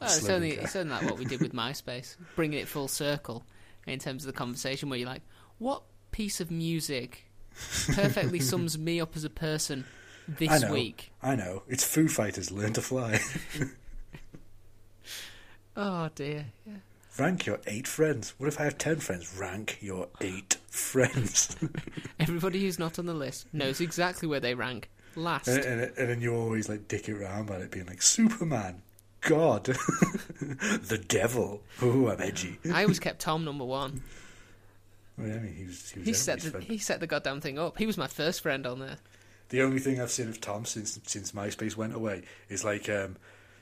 Well, it's only it's only like what we did with MySpace, bringing it full circle in terms of the conversation. Where you're like, what piece of music perfectly sums me up as a person I this know. week? I know. It's Foo Fighters. Learn to fly. Oh dear. Yeah. Rank your eight friends. What if I have ten friends? Rank your eight friends. Everybody who's not on the list knows exactly where they rank last. and, and, and then you always like dick it around about it being like Superman, God, the devil. Oh, I'm edgy. I always kept Tom number one. Well, I mean, he was, he was He set the friend. he set the goddamn thing up. He was my first friend on there. The only thing I've seen of Tom since since MySpace went away is like um,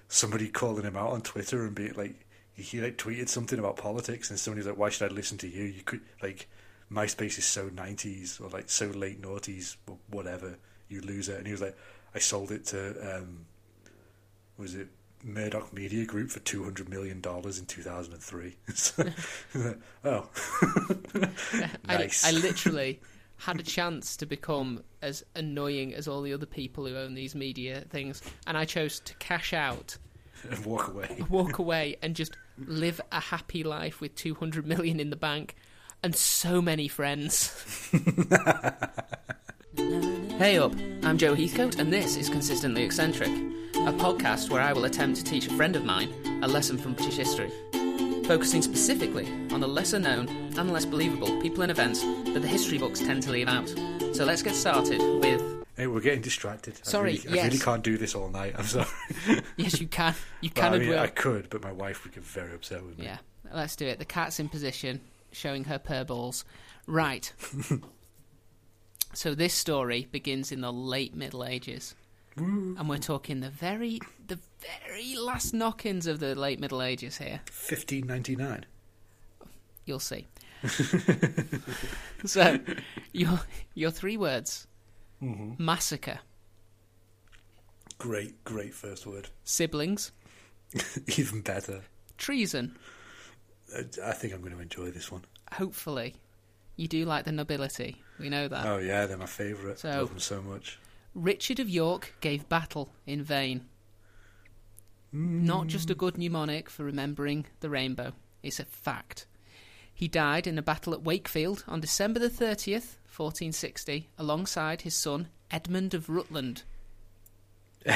somebody calling him out on Twitter and being like he like tweeted something about politics and somebody's like, "Why should I listen to you? You could like MySpace is so nineties or like so late noughties or whatever. You lose it." And he was like, "I sold it to um, was it Murdoch Media Group for two hundred million dollars in two thousand and three. oh, nice. I, I literally had a chance to become as annoying as all the other people who own these media things, and I chose to cash out, and walk away. walk away, and just live a happy life with 200 million in the bank and so many friends. Hey up, I'm Joe Heathcote, and this is Consistently Eccentric, a podcast where I will attempt to teach a friend of mine a lesson from British history focusing specifically on the lesser known and less believable people and events that the history books tend to leave out. So let's get started with Hey, we're getting distracted. Sorry, I really, I really can't do this all night. I'm sorry. yes, you can, you Well, can I mean, will. I could, but my wife would get very upset with me. Yeah, let's do it. The cat's in position, showing her purr balls. Right. so this story begins in the late Middle Ages, and we're talking the very, the very last knock-ins of the late Middle Ages here. 1599. You'll see. so, your your three words: Mm-hmm. massacre, Great, great first word. siblings, Even better. treason. I, I think I'm going to enjoy this one. Hopefully, you do like the nobility. We know that. Oh yeah, they're my favourite. So- Love them so much. Richard of York gave battle in vain. Not just a good mnemonic for remembering the rainbow, it's a fact. He died in a battle at Wakefield on December the 30th, 1460, alongside his son Edmund of Rutland.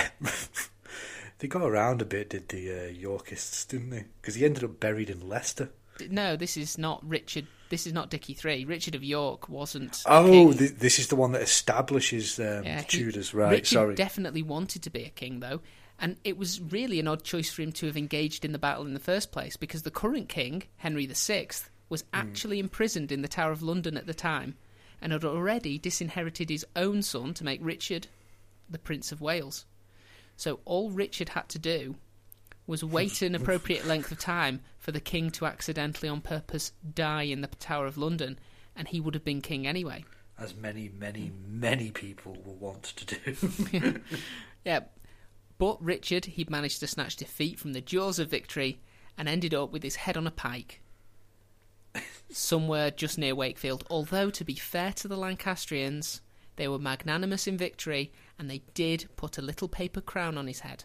They got around a bit, did the uh, Yorkists, didn't they? Because he ended up buried in Leicester. No, this is not Richard. This is not Dickie Three. Richard of York wasn't. Oh, th- this is the one that establishes um, Yeah, the he- Tudors, right? Richard Sorry. definitely wanted to be a king, though, and it was really an odd choice for him to have engaged in the battle in the first place, because the current king, Henry VI, was actually imprisoned in the Tower of London at the time, and had already disinherited his own son to make Richard the Prince of Wales. So all Richard had to do was wait an appropriate length of time for the king to accidentally, on purpose, die in the Tower of London, and he would have been king anyway. As many, many, many people will want to do. Yeah, but Richard, he'd managed to snatch defeat from the jaws of victory and ended up with his head on a pike somewhere just near Wakefield. Although, to be fair to the Lancastrians, they were magnanimous in victory and they did put a little paper crown on his head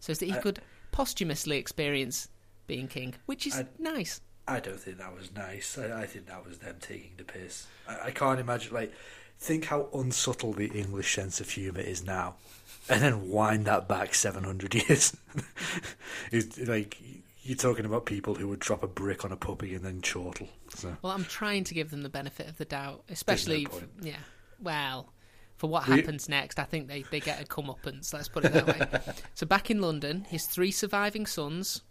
so that he I- could posthumously experience being king, which is I- nice. I don't think that was nice. I, I think that was them taking the piss. I, I can't imagine, like, think how unsubtle the English sense of humour is now, and then wind that back 700 years. it's like, you're talking about people who would drop a brick on a puppy and then chortle. So. Well, I'm trying to give them the benefit of the doubt, especially, point. yeah. Well, for what happens next, I think they, they get a comeuppance. Let's put it that way. so back in London, his three surviving sons,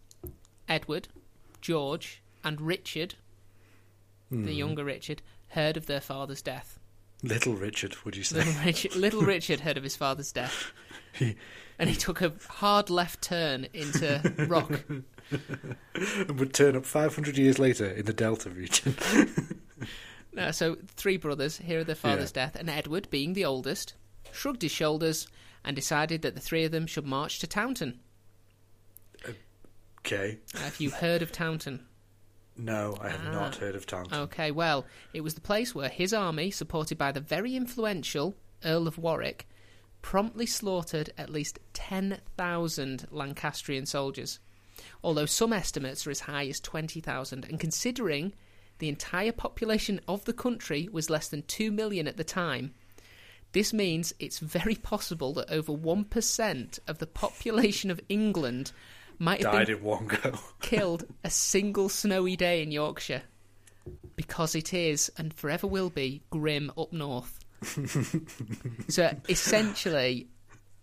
Edward, George, and Richard, the Hmm. younger Richard, heard of their father's death. Little Richard, would you say? Little Richard, little Richard heard of his father's death, He- and he took a hard left turn into rock. and would turn up 500 years later in the Delta region. No, so three brothers hear of their father's Yeah. death, and Edward, being the oldest, shrugged his shoulders and decided that the three of them should march to Towton. okay. Have you heard of Towton? No, I have Ah. not heard of Towton. Okay, well, it was the place where his army, supported by the very influential Earl of Warwick, promptly slaughtered at least 10,000 Lancastrian soldiers. although some estimates are as high as 20,000. And considering the entire population of the country was less than 2 million at the time, this means it's very possible that over 1% of the population of England might have Died been in one go. killed a single snowy day in Yorkshire. Because it is, and forever will be, grim up north. so essentially,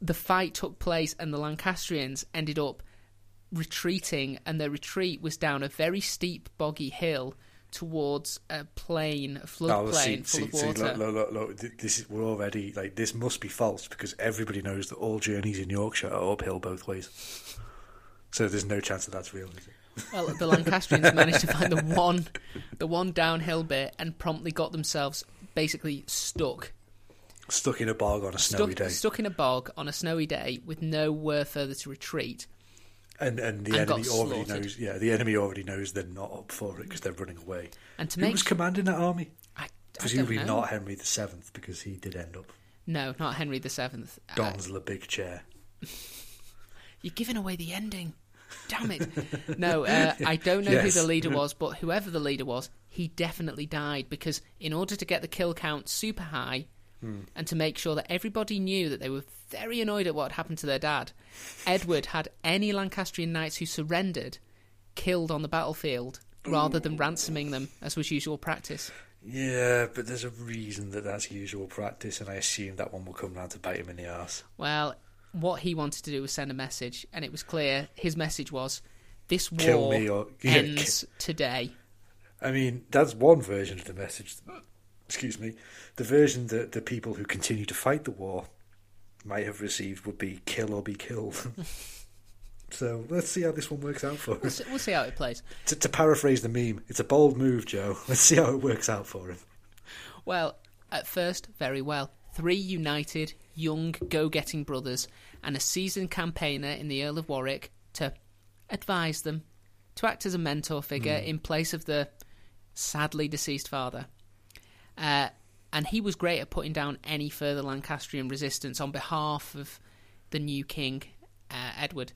the fight took place, and the Lancastrians ended up retreating, and their retreat was down a very steep, boggy hill towards a plain, a Oh, floodplain see, full see, of see, water. look, look, look, look, this is, we're already like this must be false because everybody knows that all journeys in Yorkshire are uphill both ways. So there's no chance that that's real. Is it? Well, the Lancastrians managed to find the one, the one downhill bit, and promptly got themselves basically stuck Stuck in a bog on a snowy stuck, day, stuck in a bog on a snowy day with nowhere further to retreat. And and the and enemy already knows. Yeah, the enemy already knows they're not up for it because they're running away. And to Who make was commanding that army? I, I Presumably not Henry the Seventh because he did end up No, not Henry the Seventh. Uh, Don's the big chair. you're giving away the ending. Damn it! No, uh, I don't know Yes. who the leader was, but whoever the leader was, he definitely died because in order to get the kill count super high, Hmm. and to make sure that everybody knew that they were very annoyed at what had happened to their dad, Edward had any Lancastrian knights who surrendered killed on the battlefield rather than ransoming them, as was usual practice. Yeah, but there's a reason that that's usual practice, and I assume that one will come round to bite him in the ass. Well, what he wanted to do was send a message, and it was clear his message was, "This war or- yeah, ends today." I mean, that's one version of the message. Excuse me. The version that the people who continue to fight the war might have received would be kill or be killed. so let's see how this one works out for We'll see, we'll see how it plays. To, to paraphrase the meme, it's a bold move, Joe. Let's see how it works out for him. Well, at first, very well. Three united, young, go-getting brothers, and a seasoned campaigner in the Earl of Warwick to advise them, to act as a mentor figure hmm. in place of the sadly deceased father. Uh, and he was great at putting down any further Lancastrian resistance on behalf of the new king, uh, Edward.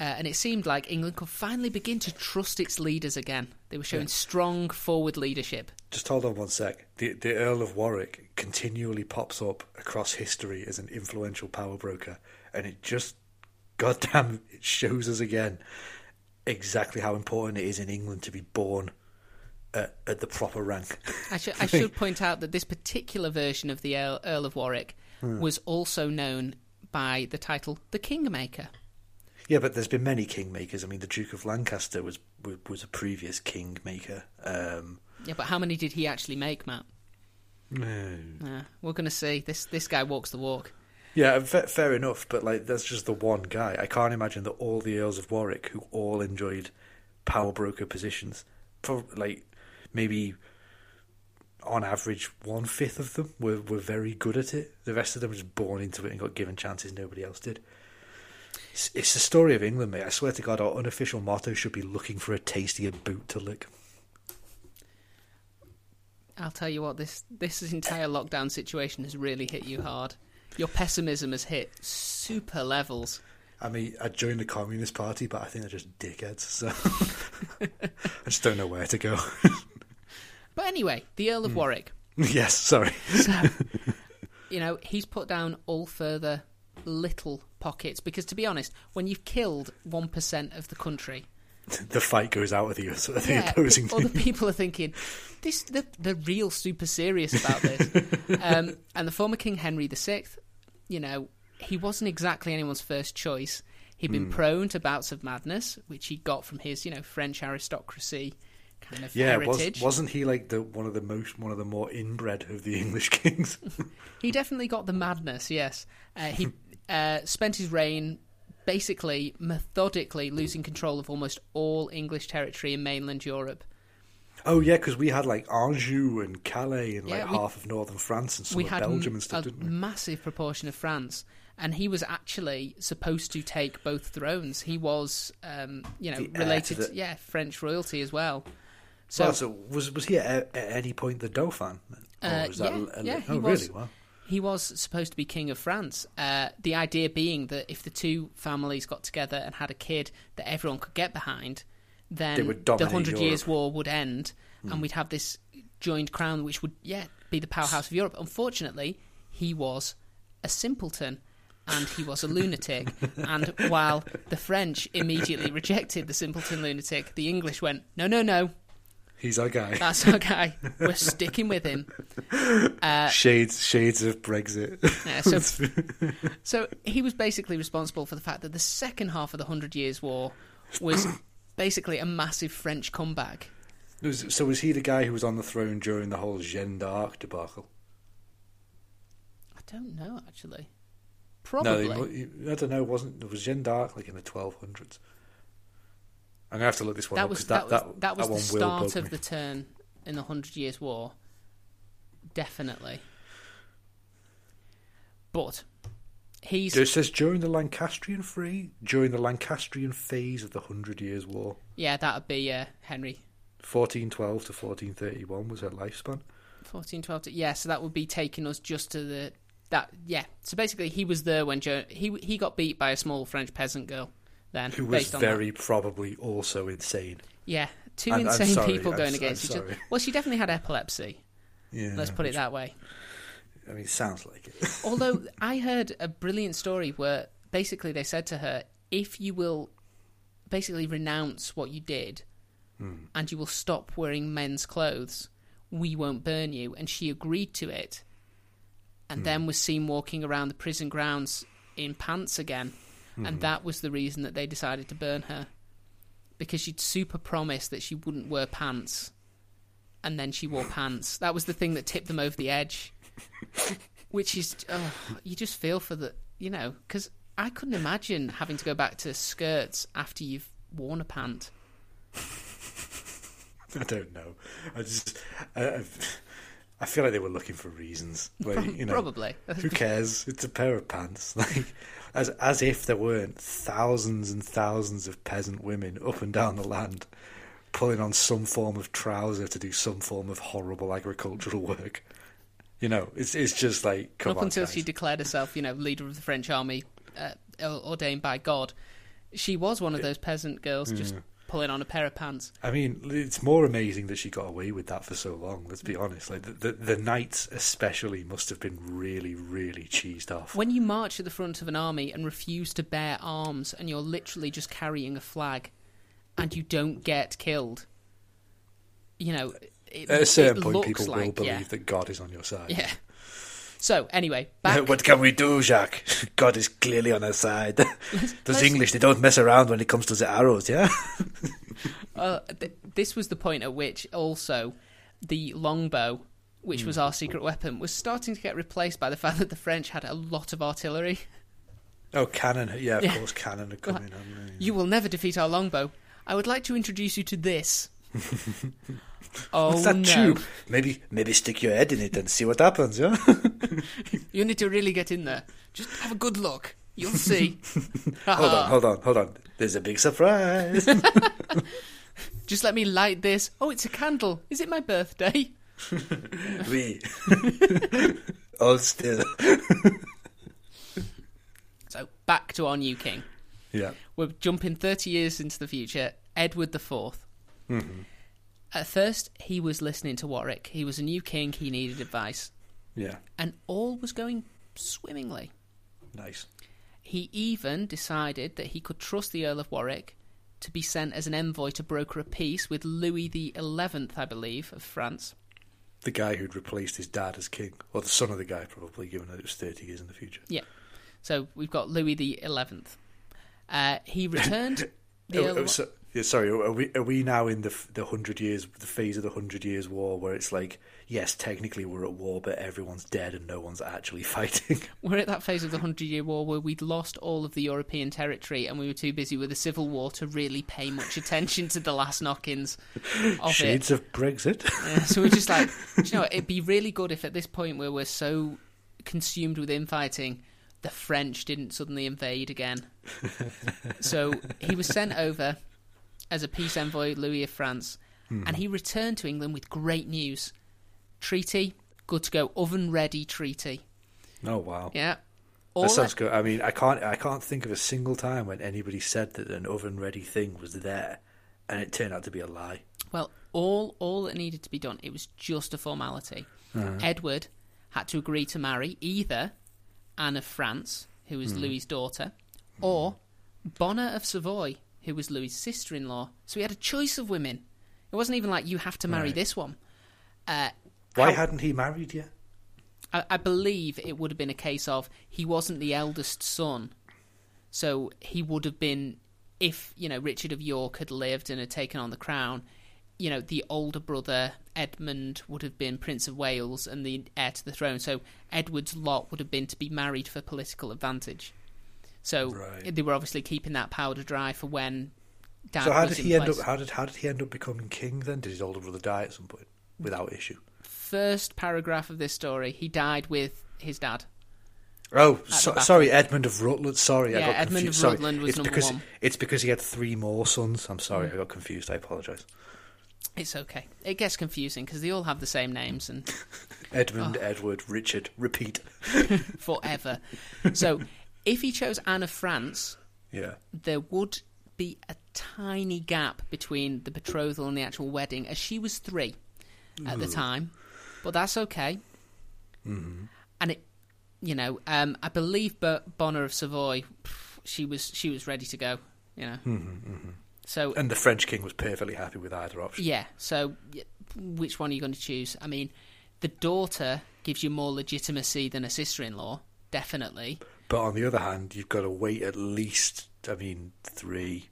Uh, and it seemed like England could finally begin to trust its leaders again. They were showing Yeah. strong forward leadership. Just hold on one sec. The, the Earl of Warwick continually pops up across history as an influential power broker, and it just, goddamn, it shows us again exactly how important it is in England to be born at, at the proper rank. I should, I should point out that this particular version of the Earl, Earl of Warwick Hmm. was also known by the title the Kingmaker. yeah, but there's been many kingmakers. I mean, the Duke of Lancaster was was, was a previous kingmaker. Um, Yeah, but how many did he actually make, Matt? Uh, we're going to see. This this guy walks the walk. Yeah, fa- fair enough, but like that's just the one guy. I can't imagine that all the Earls of Warwick, who all enjoyed power broker positions, for like maybe on average one fifth of them were, were very good at it. The rest of them were just born into it and got given chances nobody else did. It's, it's the story of England, mate. I swear to God, our unofficial motto should be looking for a tastier boot to lick. I'll tell you what. This this entire lockdown situation has really hit you hard. Your pessimism has hit super levels. I mean, I joined the Communist Party, but I think they're just dickheads, so I just don't know where to go. But anyway, the Earl Hmm. of Warwick. yes, sorry. So, you know, he's put down all further little pockets because, to be honest, when you've killed one percent of the country, the fight goes out of the, sort of the yeah, opposing other people are thinking this. They're, they're real super serious about this. um, and the former King Henry VI, you know, he wasn't exactly anyone's first choice. He'd Hmm. been prone to bouts of madness, which he got from his, you know, French aristocracy kind of Yeah, was, heritage. wasn't he like the one of the most one of the more inbred of the English kings? He definitely got the madness, yes. Uh, he uh, spent his reign basically methodically losing control of almost all English territory in mainland Europe. oh yeah, because we had like Anjou and Calais and like Yeah, we- half of northern France and some we of had Belgium and stuff, a didn't we? massive proportion of France, and he was actually supposed to take both thrones. He was, um, you know, The heir to related, the- to, yeah, French royalty as well. So, So, so was was he at, at any point the Dauphin? Or Uh, that yeah, a- yeah, he oh was. really? Wow. He was supposed to be king of France. Uh, the idea being that if the two families got together and had a kid that everyone could get behind, then the Hundred Years War would end, and we'd have this joined crown, which would yeah be the powerhouse of Europe. Unfortunately, he was a simpleton. And he was a lunatic. And while the French immediately rejected the simpleton lunatic, the English went, no, no, no, He's our guy. that's our guy. We're sticking with him. Uh, shades, shades of Brexit. Yeah, so, so he was basically responsible for the fact that the second half of the Hundred Years' War was basically a massive French comeback. Was- so was he the guy who was on the throne during the whole Jeanne d'Arc debacle? I don't know actually. No, Probably. he- I don't know. Wasn't was Jeanne d'Arc like in the twelve hundreds? I'm gonna have to look this one that up was that, that was that was one the start of me. the turn in the Hundred Years' War. Definitely. But he's It says during the Lancastrian free during the Lancastrian phase of the Hundred Years' War, yeah, that would be uh, Henry 1412 to 1431 was her lifespan. fourteen twelve. To, yeah, so that would be taking us just to the that. Yeah, so basically he was there when jo- he he got beat by a small French peasant girl. Then Who was on that. very probably also insane. Yeah, 2 I'm- I'm insane sorry, people I'm going against I'm each other. Well, she definitely had epilepsy. Yeah, Let's put it that way. I mean, it sounds like it. Although I heard a brilliant story where basically they said to her, "If you will basically renounce what you did, Hmm. and you will stop wearing men's clothes, we won't burn you." And she agreed to it, and Hmm. then was seen walking around the prison grounds in pants again, Hmm. and that was the reason that they decided to burn her because she'd super promised that she wouldn't wear pants, and then she wore pants. That was the thing that tipped them over the edge. Which is, oh, you just feel for the, you know, because I couldn't imagine having to go back to skirts after you've worn a pant. I don't know. I just, I, I- feel like they were looking for reasons. You know, Probably. Who cares? It's a pair of pants. Like, as as if there weren't thousands and thousands of peasant women up and down the land pulling on some form of trouser to do some form of horrible agricultural work. You know, it's it's just like come Up on, until guys. she declared herself, you know, leader of the French army, uh, ordained by God, she was one of those peasant girls just pulling on a pair of pants. I mean, it's more amazing that she got away with that for so long. Let's be honest. Like the the, the knights, especially, must have been really, really cheesed off. When you march at the front of an army and refuse to bear arms, and you're literally just carrying a flag, and you don't get killed, you know, it, At a certain it point, people will like, believe yeah, that God is on your side. yeah. So anyway, back what can we do, Jacques? God is clearly on our side. Those let's- English, they don't mess around when it comes to the arrows, yeah? Uh, th- this was the point at which also the longbow, which Hmm. was our secret weapon, was starting to get replaced by the fact that the French had a lot of artillery. Oh, cannon. Yeah, of Yeah. course, cannon had come in. hadn't they? You will never defeat our longbow. I would like to introduce you to this. Oh What's that no! tube? Maybe, maybe stick your head in it and see what happens, yeah? You need to really get in there. Just have a good look. You'll see. hold on, hold on, hold on. There's a big surprise. Just let me light this. Oh, it's a candle. Is it my birthday? we. Hold still. So back to our new king. Yeah. We're jumping 30 years into the future. Edward IV. Mm-hmm. At first, he was listening to Warwick. He was a new king. He needed advice. Yeah. And all was going swimmingly. Nice. He even decided that he could trust the Earl of Warwick to be sent as an envoy to broker a peace with Louis the Eleventh, I believe, of France. The guy who'd replaced his dad as king. Or the son of the guy, probably, given that it was 30 years in the future. Yeah. So we've got Louis XI. Uh, he returned. The Earl oh, so, yeah, sorry, are we are we now in the the hundred years the phase of the hundred years war where it's like yes, technically we're at war, but everyone's dead and no one's actually fighting. We're at that phase of the Hundred Year War where we'd lost all of the European territory and we were too busy with the Civil War to really pay much attention to the last knock-ins of it. Shades of Brexit. Yeah, so we're just like, do you know, what? it'd be really good if at this point where we're so consumed with infighting, the French didn't suddenly invade again. so he was sent over as a peace envoy, Louis of France, and he returned to England with great news. Treaty, good to go, oven ready treaty. Oh wow. Yeah. All That sounds good. I mean, I can't. I can't think of a single time when anybody said that an oven-ready thing was there, and it turned out to be a lie. Well, all all that needed to be done, it was just a formality. Uh-huh. Edward had to agree to marry either Anne of France, who was Hmm. Louis's daughter, or Bona of Savoy, who was Louis's sister-in-law. So he had a choice of women. It wasn't even like you have to marry Right. this one. Uh, Why how- hadn't he married yet? I, I believe it would have been a case of he wasn't the eldest son, so he would have been if you know Richard of York had lived and had taken on the crown. You know, the older brother Edmund would have been Prince of Wales and the heir to the throne. So Edward's lot would have been to be married for political advantage. So Right. they were obviously keeping that powder dry for when Dad so how was did he end place. up? How did how did he end up becoming king? Then did his older brother die at some point without issue? First paragraph of this story, he died with his dad. Oh, so, sorry, Edmund of Rutland. Sorry, I Yeah, got Edmund confused. of Sorry. Rutland was it's number because one. Mm. it's because he had three more sons. I'm sorry, I got confused. I apologise. It's okay. It gets confusing because they all have the same names and Edmund, Oh. Edward, Richard. Repeat. forever. so, if he chose Anne of France, Yeah. there would be a tiny gap between the betrothal and the actual wedding, as she was three at the time. But that's okay. Mm-hmm. And it, you know, um, I believe Bo- Bona of Savoy, she was she was ready to go. You know, Mm-hmm, so And the French king was perfectly happy with either option. yeah. So, which one are you going to choose? I mean, the daughter gives you more legitimacy than a sister-in-law, definitely. But on the other hand, you've got to wait at least, I mean, three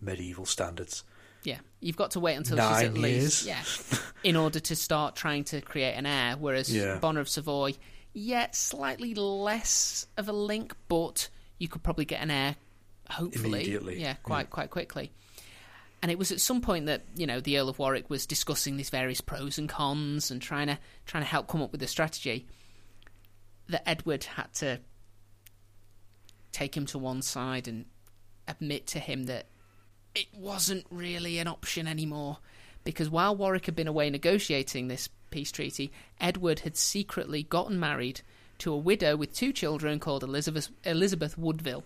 medieval standards. Yeah, you've got to wait until she's Nine at least years? yeah, in order to start trying to create an heir. Whereas Yeah. Bona of Savoy, yeah, slightly less of a link, but you could probably get an heir, hopefully, Immediately, yeah, quite quite quickly. And it was at some point that you know the Earl of Warwick was discussing these various pros and cons and trying to trying to help come up with a strategy. That Edward had to take him to one side and admit to him that it wasn't really an option anymore. Because while Warwick had been away negotiating this peace treaty, Edward had secretly gotten married to a widow with two children called Elizabeth, Elizabeth Woodville.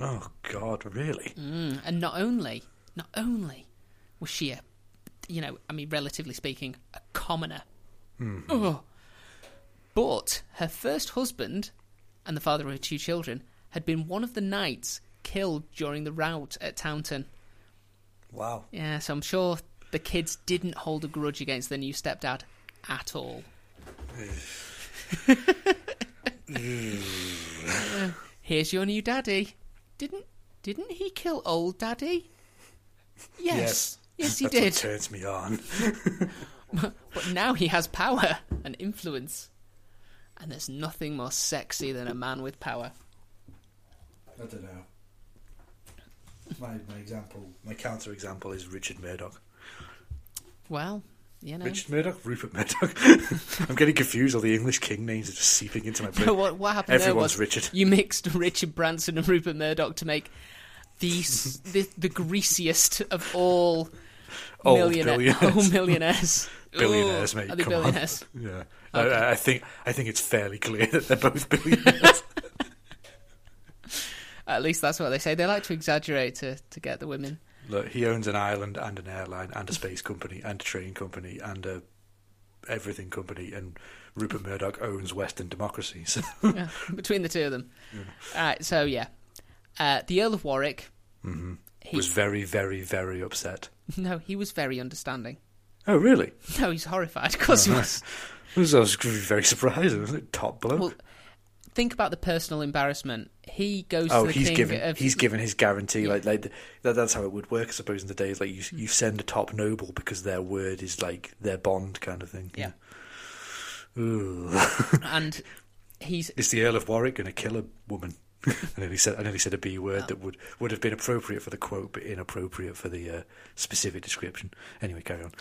Oh, God, really? Mm, and not only, not only was she a, you know, I mean, relatively speaking, a commoner, Ugh. but her first husband and the father of her two children had been one of the knights killed during the rout at Towton. Wow. Yeah, so I'm sure the kids didn't hold a grudge against their new stepdad at all. Uh, Here's your new daddy. Didn't didn't he kill old daddy? Yes. Yes, he That's did. turns me on. But now he has power and influence. And there's nothing more sexy than a man with power. I don't know. My, my example, my counter example is Richard Murdoch. Well, you know. Richard Murdoch, Rupert Murdoch. I'm getting confused. All the English king names are just seeping into my brain. what, what happened there Everyone's was Richard. you mixed Richard Branson and Rupert Murdoch to make the s- the, the greasiest of all Old millionaire- billionaires. all millionaires. Billionaires, Ooh, mate. Are they come on. billionaires? Yeah, Okay. I, I think I think it's fairly clear that they're both billionaires. At least that's what they say. They like to exaggerate to, to get the women. Look, he owns an island and an airline and a space company and a train company and a everything company. And Rupert Murdoch owns Western democracy. So Yeah, between the two of them. All right, so yeah. Uh, the Earl of Warwick, he, was very, very, very upset. no, he was very understanding. Oh, really? No, he's horrified. Of course he was. I was, was very surprised. It top bloke? Well, think about the personal embarrassment. He goes Oh, to the he's given of he's given his guarantee. Yeah. Like like that, that's how it would work, I suppose. In the days, like you you send a top noble because their word is like their bond kind of thing. Yeah. Ooh. and he's is the Earl of Warwick going to kill a woman? I nearly said I nearly said a B word that would would have been appropriate for the quote, but inappropriate for the uh, specific description. Anyway, carry on.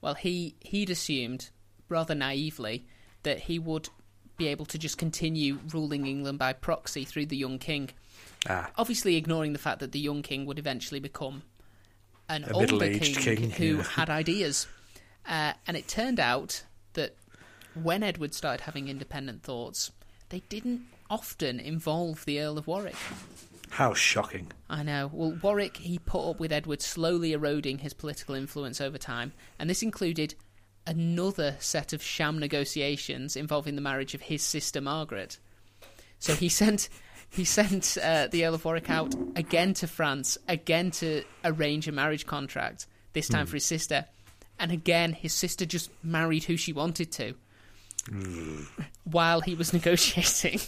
well, he he'd assumed rather naively that he would be able to just continue ruling England by proxy through the young king. Ah, Obviously, ignoring the fact that the young king would eventually become an A older king, king, who yeah. had ideas. Uh, and it turned out that when Edward started having independent thoughts, they didn't often involve the Earl of Warwick. How shocking. I know. Well, Warwick, he put up with Edward slowly eroding his political influence over time, and this included another set of sham negotiations involving the marriage of his sister Margaret. So he sent he sent uh, the Earl of Warwick out again to France, again to arrange a marriage contract, this time hmm. for his sister. And again, his sister just married who she wanted to hmm. while he was negotiating.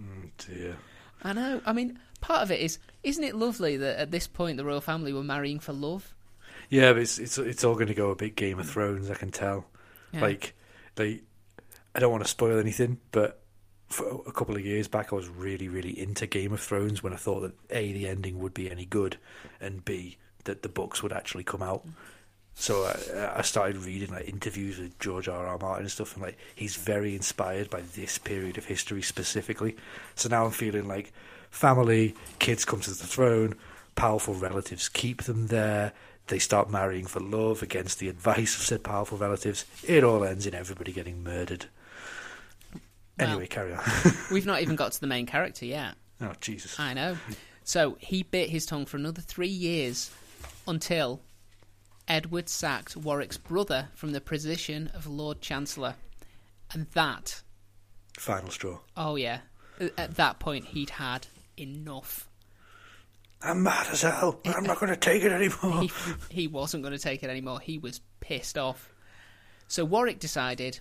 Oh, dear. I know. I mean, part of it is, isn't it lovely that at this point the royal family were marrying for love? Yeah, but it's it's it's all going to go a bit Game of Thrones. I can tell. Yeah. Like, they, I don't want to spoil anything, but for a couple of years back, I was really, really into Game of Thrones when I thought that a the ending would be any good, and b that the books would actually come out. So I, I started reading like interviews with George R. R. Martin and stuff, and like he's very inspired by this period of history specifically. So now I'm feeling like family, kids come to the throne, powerful relatives keep them there. They start marrying for love against the advice of said powerful relatives. It all ends in everybody getting murdered. Well- Anyway, carry on. We've not even got to the main character yet. oh Jesus! I know. So he bit his tongue for another three years until Edward sacked Warwick's brother from the position of Lord Chancellor. And that, Final straw. oh yeah, at that point he'd had enough. I'm mad as hell. I'm not going to take it anymore. He, he wasn't going to take it anymore. He was pissed off. So Warwick decided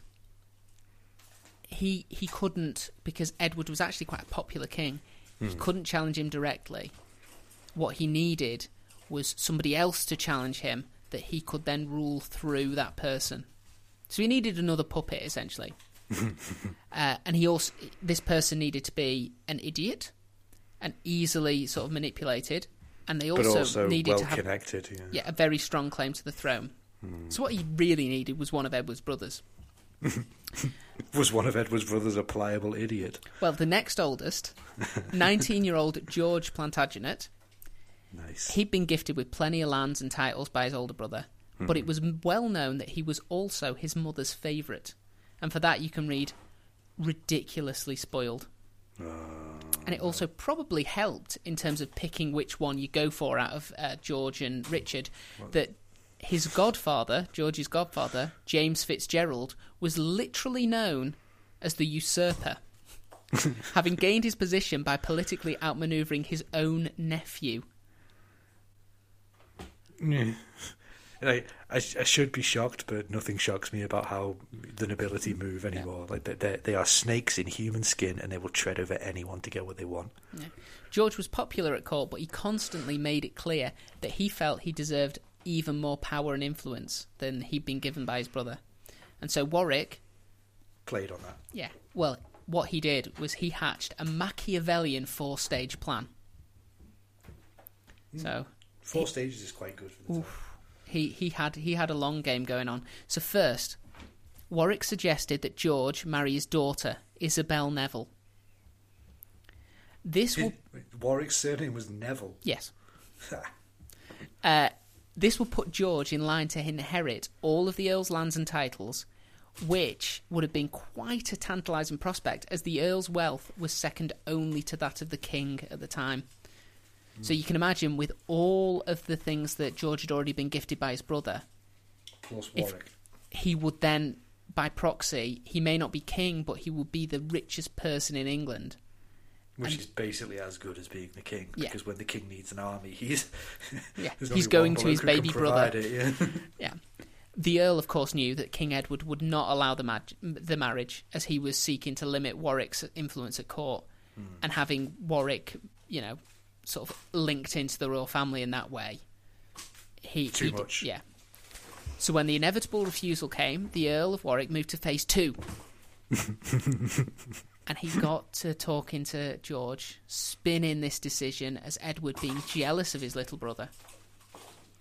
he he couldn't because Edward was actually quite a popular king. He couldn't challenge him directly. What he needed was somebody else to challenge him that he could then rule through that person. So he needed another puppet essentially. uh, and he also this person needed to be an idiot and easily sort of manipulated and they also, also needed well to have connected. Yeah. yeah, a very strong claim to the throne. Hmm. So what he really needed was one of Edward's brothers. Was one of Edward's brothers a pliable idiot? Well, the next oldest, 19-year-old George Plantagenet, Nice. he'd been gifted with plenty of lands and titles by his older brother, but it hmm. was well known that he was also his mother's favourite. And for that you can read ridiculously spoiled. And it also probably helped in terms of picking which one you go for out of uh, George and Richard that his godfather, George's godfather, James Fitzgerald, was literally known as the usurper, having gained his position by politically outmanoeuvring his own nephew. Yeah. Like, I, I should be shocked, but nothing shocks me about how the nobility mm. move anymore. Like they, they are snakes in human skin, and they will tread over anyone to get what they want. George was popular at court, but he constantly made it clear that he felt he deserved even more power and influence than he'd been given by his brother. And so Warwick, Played on that. yeah, well, what he did was he hatched a Machiavellian four stage plan. Hmm. So Four stages is quite good for the time. He, he had he had a long game going on. So first, Warwick suggested that George marry his daughter, Isabel Neville. This will Warwick's surname was Neville. yes. Uh, this will put George in line to inherit all of the Earl's lands and titles, which would have been quite a tantalising prospect, as the Earl's wealth was second only to that of the King at the time. So you can imagine, with all of the things that George had already been gifted by his brother, Plus If- Warwick. he would then, by proxy, he may not be king, but he would be the richest person in England. Which and- is basically as good as being the king, Yeah. because when the king needs an army, he's Yeah, he's going to his baby brother. It, yeah. Yeah. The Earl, of course, knew that King Edward would not allow the, mag- the marriage, as he was seeking to limit Warwick's influence at court, hmm. and having Warwick, you know, sort of linked into the royal family in that way. He Too he much. yeah. So when the inevitable refusal came, the Earl of Warwick moved to phase two. and he got to talking to George, spinning this decision as Edward being jealous of his little brother.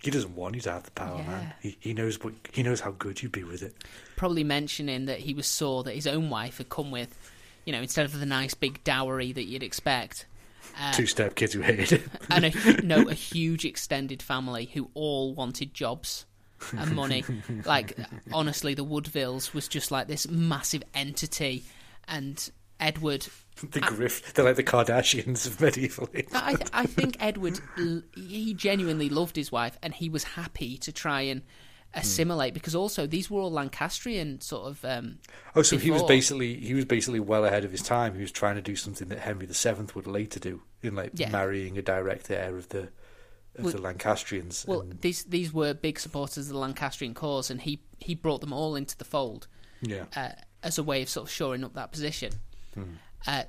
he doesn't want you to have the power, Yeah. man. He, he knows what he knows how good you'd be with it. probably mentioning that he was sore that his own wife had come with, you know, instead of the nice big dowry that you'd expect, uh, Two step kids who hated it. and a no, a huge extended family who all wanted jobs and money. like honestly, the Woodvilles was just like this massive entity, and Edward. The grift. They're like the Kardashians of medieval age. I, I think Edward, he genuinely loved his wife, and he was happy to try and assimilate because also these were all Lancastrian sort of. Um, Oh, so he was basically he was basically well ahead of his time. He was trying to do something that Henry VII would later do in like Yeah. marrying a direct heir of the of Well- the Lancastrians. well, and- these these were big supporters of the Lancastrian cause, and he he brought them all into the fold yeah. uh, as a way of sort of shoring up that position. Hmm. Uh,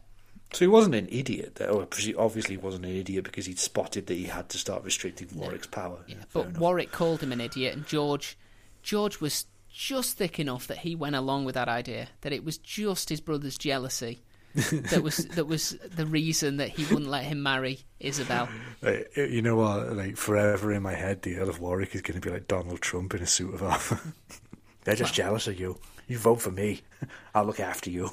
So he wasn't an idiot. though. Oh, or obviously, he wasn't an idiot because he'd spotted that he had to start restricting Warwick's power. Yeah, fair but enough. Warwick called him an idiot, and George, George was just thick enough that he went along with that idea. That it was just his brother's jealousy that was that was the reason that he wouldn't let him marry Isabel. Like, eh, you know what? Like forever in my head, the Earl of Warwick is going to be like Donald Trump in a suit of armor. They're just jealous of you. You vote for me, I'll look after you.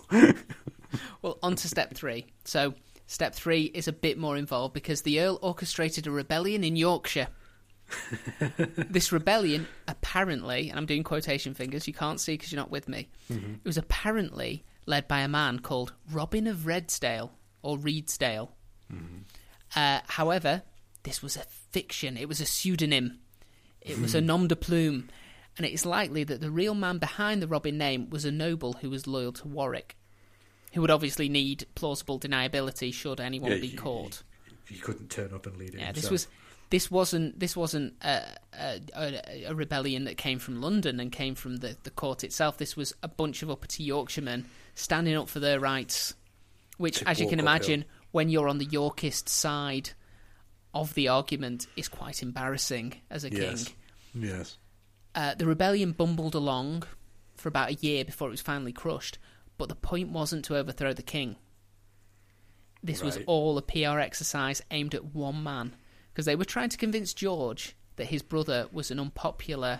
Well, on to step three. So, step three is a bit more involved because the Earl orchestrated a rebellion in Yorkshire. this rebellion, apparently, and I'm doing quotation fingers, you can't see because you're not with me, mm-hmm. it was apparently led by a man called Robin of Redsdale or Reedsdale. Mm-hmm. Uh, however, this was a fiction, it was a pseudonym, it was a hmm. nom de plume, and it is likely that the real man behind the Robin name was a noble who was loyal to Warwick who would obviously need plausible deniability should anyone Yeah, be you- caught. He couldn't turn up and lead it Yeah, this was this wasn't this wasn't a, a, a, rebellion that came from London and came from the, the court itself. This was a bunch of uppity Yorkshiremen standing up for their rights, which, To as you can walk uphill. imagine, when you're on the Yorkist side of the argument, is quite embarrassing as a yes, king. yes. Uh, the rebellion bumbled along for about a year before it was finally crushed, but the point wasn't to overthrow the king. This was all a PR exercise aimed at one man, because they were trying to convince George that his brother was an unpopular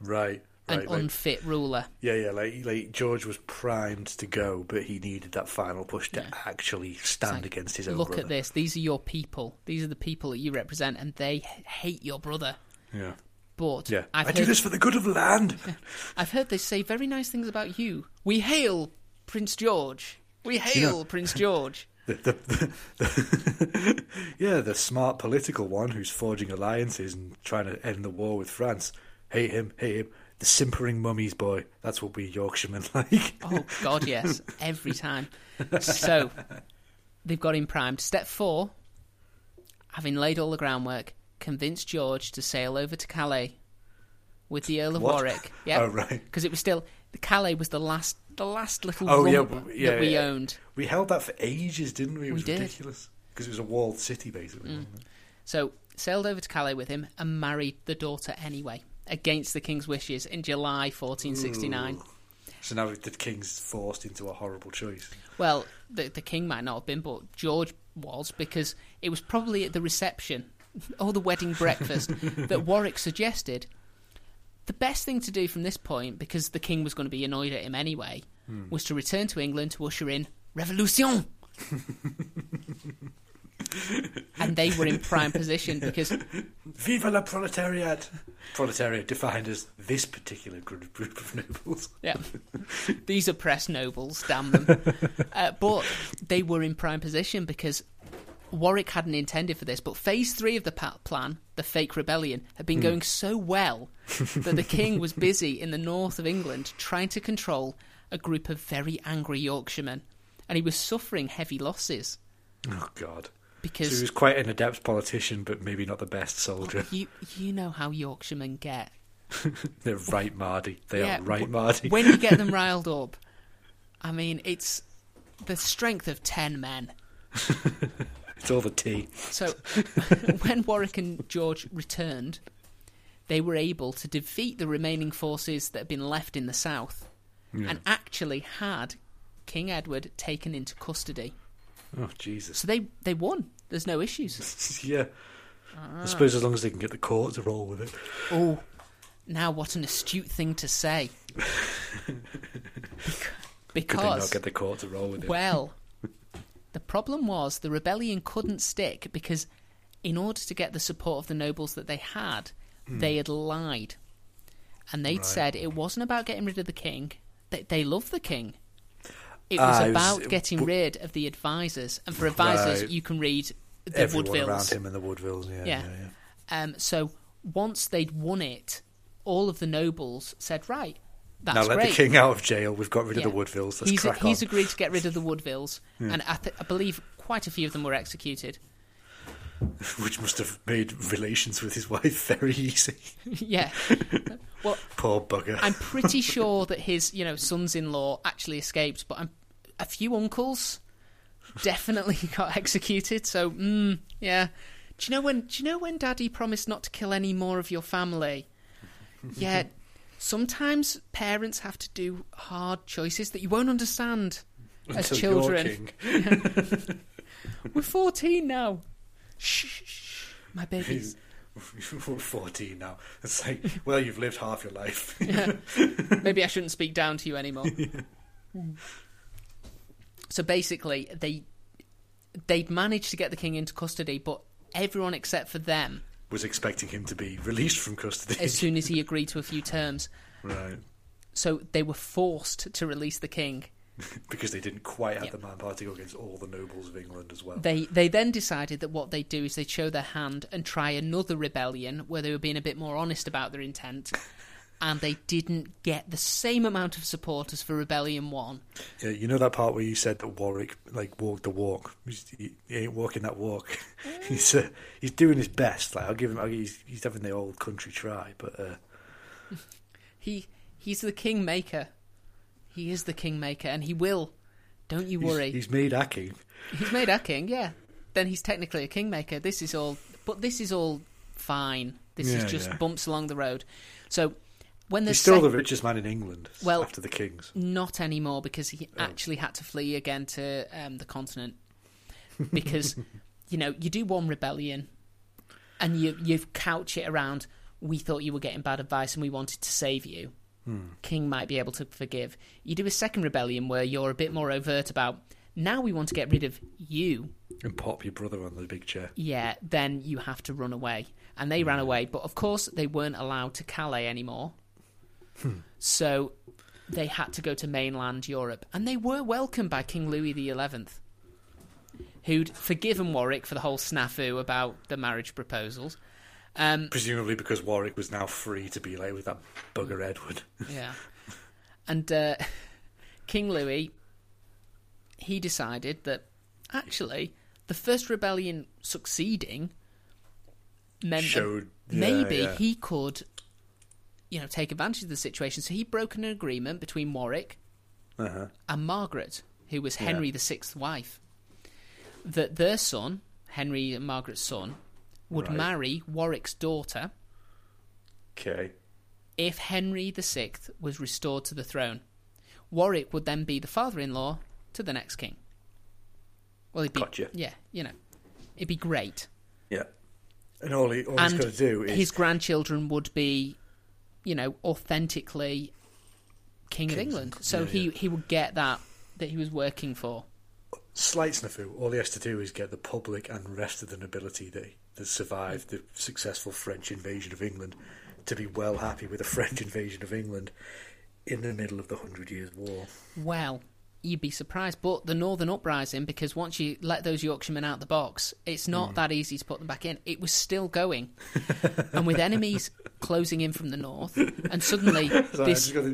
Right, and right. Like, unfit ruler. yeah, yeah. Like, like George was primed to go, but he needed that final push to Yeah. actually stand like, against his own Look brother. at this. These are your people. These are the people that you represent, and they hate your brother. Yeah, But yeah. I've I heard, do this for the good of the land. I've heard they say very nice things about you. We hail Prince George. We hail Prince George. The, the, the, yeah, the smart political one who's forging alliances and trying to end the war with France. Hate him, hate him. The simpering mummy's boy. That's what we Yorkshiremen like. Oh God, yes, every time. So they've got him primed. Step four, having laid all the groundwork, convince George to sail over to Calais with the Earl of What? Warwick. Yeah, Oh, right. because it was still the Calais was the last, the last little Oh, yeah, yeah, that we yeah. owned. We held that for ages, didn't we? It We was did. ridiculous. Because it was a walled city, basically. Mm. wasn't? So sailed over to Calais with him and married the daughter anyway, against the king's wishes in July 1469. So now the king's forced into a horrible choice. Well, the the king might not have been, but George was because it was probably at the reception or the wedding breakfast that Warwick suggested the best thing to do from this point, because the king was going to be annoyed at him anyway, was to return to England to usher in revolution. and they were in prime position because Viva la proletariat! Proletariat defined as this particular group group of nobles. Yeah. These oppressed nobles, damn them. Uh, but they were in prime position because Warwick hadn't intended for this. But phase three of the plan, the fake rebellion, had been hmm. going so well that the king was busy in the north of England trying to control a group of very angry Yorkshiremen. And he was suffering heavy losses Oh, God. So because he was quite an adept politician, but maybe not the best soldier. you, you know how Yorkshiremen get. They're right Mardy. They Yeah, are right Mardy. when you get them riled up, I mean, it's the strength of 10 men. It's all the tea. So when Warwick and George returned, they were able to defeat the remaining forces that had been left in the south Yeah. and actually had King Edward taken into custody. Oh, Jesus. So they, they won. There's no issues. yeah. Ah. I suppose as long as they can get the court to roll with it. Oh, now what an astute thing to say. Bec- Could they not get the court to roll with it? Well, the problem was the rebellion couldn't stick because, in order to get the support of the nobles that they had, they had lied. And they'd Right. said it wasn't about getting rid of the king, they, they loved the king. It was Ah, it was- about getting but- rid of the advisors, and for advisors, Right. you can read the Everyone Woodvilles. around him and the Woodvilles. Yeah, Yeah. yeah, yeah. Um, so once they'd won it, all of the nobles said, "Right, that's now let great." the king out of jail. We've got rid Yeah. of the Woodvilles. Let's he's crack he's agreed to get rid of the Woodvilles, and I, th- I believe quite a few of them were executed. Which must have made relations with his wife very easy. yeah. Well, Poor bugger. I'm pretty sure that his, you know, sons-in-law actually escaped, but I'm, a few uncles definitely got executed. So, mm, yeah. Do you know when? Do you know when Daddy promised not to kill any more of your family? Yeah. Sometimes parents have to do hard choices that you won't understand as Until children. We're 14 now. Shh, shh, shh. my babies. We're 14 now. It's like, well, you've lived half your life. Maybe I shouldn't speak down to you anymore. So basically, they they'd managed to get the king into custody, but everyone except for them, Was expecting him to be released from custody. as soon as he agreed to a few terms, right. so they were forced to release the king. Because they didn't quite have Yep. the manpower to go against all the nobles of England as well. They they then decided that what they'd do is they'd show their hand and try another rebellion where they were being a bit more honest about their intent. And they didn't get the same amount of supporters for Rebellion One. Yeah, you know that part where you said that Warwick like walked the walk. He's, he, ain't walking that walk. he's uh, he's doing his best. Like I'll give him. I'll, he's he's having the old country try, but uh, He he's the kingmaker. He is the kingmaker, and he will. Don't you he's, worry. he's made a king. He's made a king, yeah. Then he's technically a kingmaker. This is all, but this is all fine. This Yeah, is just yeah. bumps along the road. So when the He's still sec- the richest man in England. Well- after the kings. not anymore because he Oh. actually had to flee again to um, the continent because you know you do one rebellion and you you couch it around we thought you were getting bad advice and we wanted to save you king might be able to forgive you do a second rebellion where you're a bit more overt about now we want to get rid of you And pop your brother on the big chair. yeah then you have to run away and they ran away but of course they weren't allowed to calais anymore so they had to go to mainland Europe, and they were welcomed by King Louis XI, who'd forgiven Warwick for the whole snafu about the marriage proposals. Um, Presumably because Warwick was now free to be like with that bugger Edward. yeah, and uh, King Louis, he decided that actually the first rebellion succeeding meant Showed yeah, maybe yeah. he could, you know, take advantage of the situation. So he broke an agreement between Warwick Uh-huh. and Margaret, who was Yeah. Henry VI's wife, that their son, Henry and Margaret's son, would Right. marry Warwick's daughter Okay. if Henry VI was restored to the throne. Warwick would then be the father-in-law to the next king. Well, he'd be, Gotcha. yeah, you know, it'd be great. Yeah. And all, he, all he's and got to do is his grandchildren would be, you know, authentically king of England. So Yeah, he yeah. he would get that that he was working for. slight snafu. All he has to do is get the public and rest of the nobility that, that survived the successful French invasion of England to be well happy with a French invasion of England in the middle of the Hundred Years' War. Well, you'd be surprised, but the Northern Uprising, because once you let those Yorkshiremen out the box, it's not Hmm. that easy to put them back in. It was still going, and with enemies closing in from the north, and suddenly So I this just got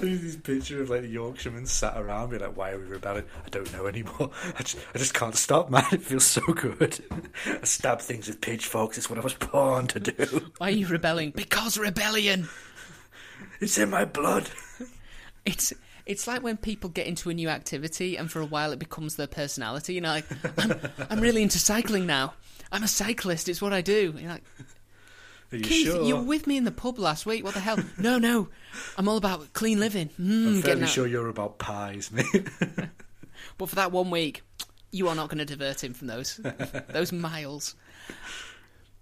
this, picture of like the Yorkshiremen sat around, being like, "Why are we rebelling? I don't know anymore. I just, I just can't stop, man. It feels so good. I stab things with pitchforks. It's what I was born to do. why are you rebelling? Because rebellion. It's in my blood." It's it's like when people get into a new activity and for a while it becomes their personality. You know, like I'm, I'm really into cycling now. I'm a cyclist. It's what I do. You're like, Are you Keith, sure? you were with me in the pub last week. What the hell? no, no. I'm all about clean living. Mm, I'm fairly sure you're about pies, mate. But for that one week, you are not going to divert him from those those miles.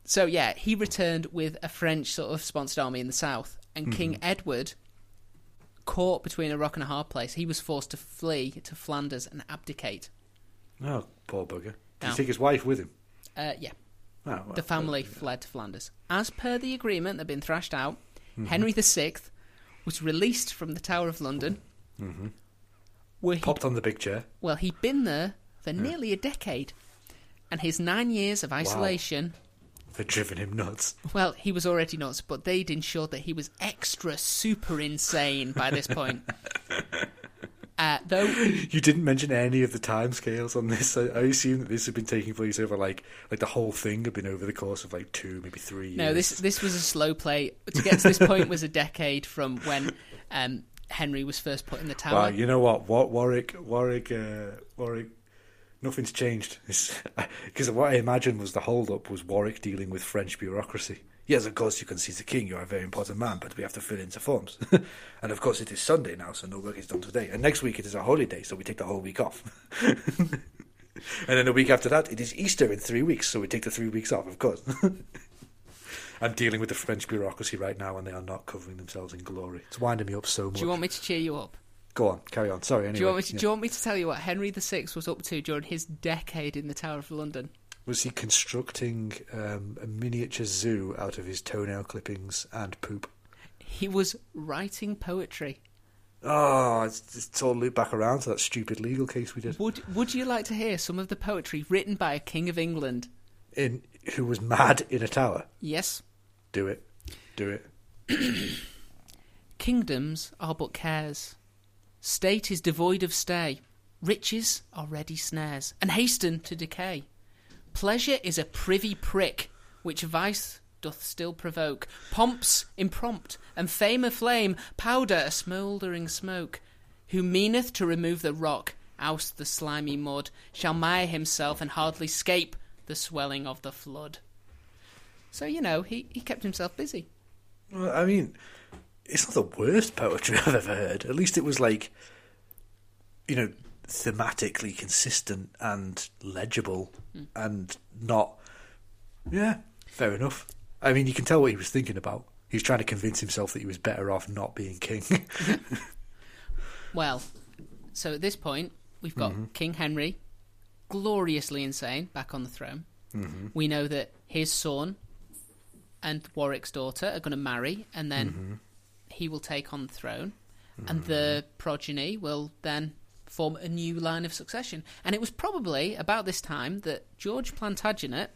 So yeah, he returned with a French sort of sponsored army in the south, and King Mm-hmm. Edward, caught between a rock and a hard place, he was forced to flee to Flanders and abdicate. oh, poor bugger. Did No. he take his wife with him? Uh, yeah, Oh, well, the family well, fled to Flanders. As per the agreement that had been thrashed out, Mm-hmm. Henry VI was released from the Tower of London Mhm. where he, Popped on the big chair. well, he'd been there for nearly a decade, and his nine years of isolation. They'd driven him nuts. Well, he was already nuts, but they'd ensured that he was extra super insane by this point. uh, though, You didn't mention any of the timescales on this. I, I assume that this had been taking place over like like the whole thing had been over the course of like two, maybe three years. no, this this was a slow play. To get to this point was a decade from when um, Henry was first put in the tower. Wow, you know what? What Warwick, Warwick, uh, Warwick. Nothing's changed. Because what I imagined was the hold-up was Warwick dealing with French bureaucracy. Yes, of course you can see the king. You are a very important man, but we have to fill in the forms. and of course it is Sunday now, so no work is done today. And next week it is a holiday, so we take the whole week off. and then the week after that it is Easter in three weeks, so we take the three weeks off. Of course. I'm dealing with the French bureaucracy right now, and they are not covering themselves in glory. It's winding me up so much. do you want me to cheer you up? Go on, carry on. Sorry. Anyway, Do you want me to? Yeah. Do you want me to tell you what Henry VI was up to during his decade in the Tower of London? Was he constructing um, a miniature zoo out of his toenail clippings and poop? He was writing poetry. Oh, it's, it's all looped back around to that stupid legal case we did. Would Would you like to hear some of the poetry written by a king of England? In who was mad in a tower? Yes, Do it, do it. kingdoms are but cares. State is devoid of stay. Riches are ready snares, and hasten to decay. Pleasure is a privy prick, which vice doth still provoke. Pomps imprompt, and fame a flame, powder a smouldering smoke. Who meaneth to remove the rock, oust the slimy mud, shall mire himself and hardly scape the swelling of the flood. So, you know, he, he kept himself busy. Well, I mean, it's not the worst poetry I've ever heard. At least it was like, you know, thematically consistent and legible, hmm. and not. Yeah, fair enough. I mean, you can tell what he was thinking about. He was trying to convince himself that he was better off not being king. Well, so at this point, we've got mm-hmm. King Henry, gloriously insane, back on the throne. Mm-hmm. We know that his son and Warwick's daughter are going to marry, and then mm-hmm. He will take on the throne, and the mm. progeny will then form a new line of succession. And it was probably about this time that George Plantagenet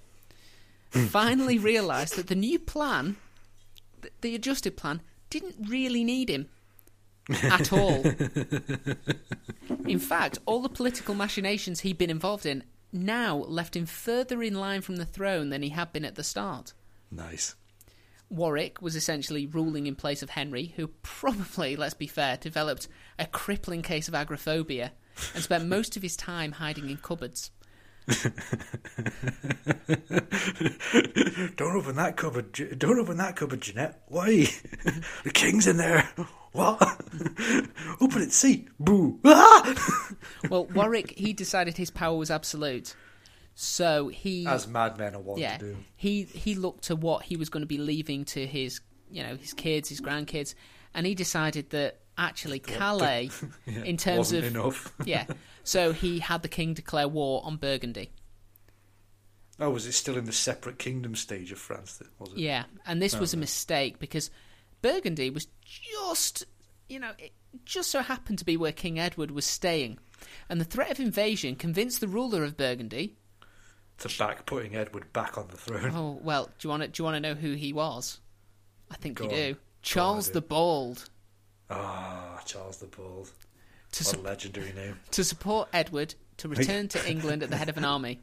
finally realised that the new plan, th- the adjusted plan, didn't really need him at all. in fact, all the political machinations he'd been involved in now left him further in line from the throne than he had been at the start. nice. Warwick was essentially ruling in place of Henry, who probably, let's be fair, developed a crippling case of agoraphobia and spent most of his time hiding in cupboards. Don't open that cupboard. Don't open that cupboard, Jeanette. Why? the king's in there. What? open it. See. Boo. Ah! Well, Warwick, he decided his power was absolute. So he As madmen are wont yeah, to do. he he looked to what he was going to be leaving to his you know his kids, his grandkids, and he decided that actually Calais, Yeah, in terms wasn't of enough. yeah, so he had the king declare war on Burgundy. Oh, was it still in the separate kingdom stage of France? That was it? Yeah, and this oh, was a mistake because Burgundy was just you know it just so happened to be where King Edward was staying, and the threat of invasion convinced the ruler of Burgundy. To back putting Edward back on the throne. Oh well, do you want to do you want to know who he was? I think Go you on. do. Charles do. the Bald. Ah, Charles the Bald. To, What su- a legendary name. to support Edward to return to England at the head of an army.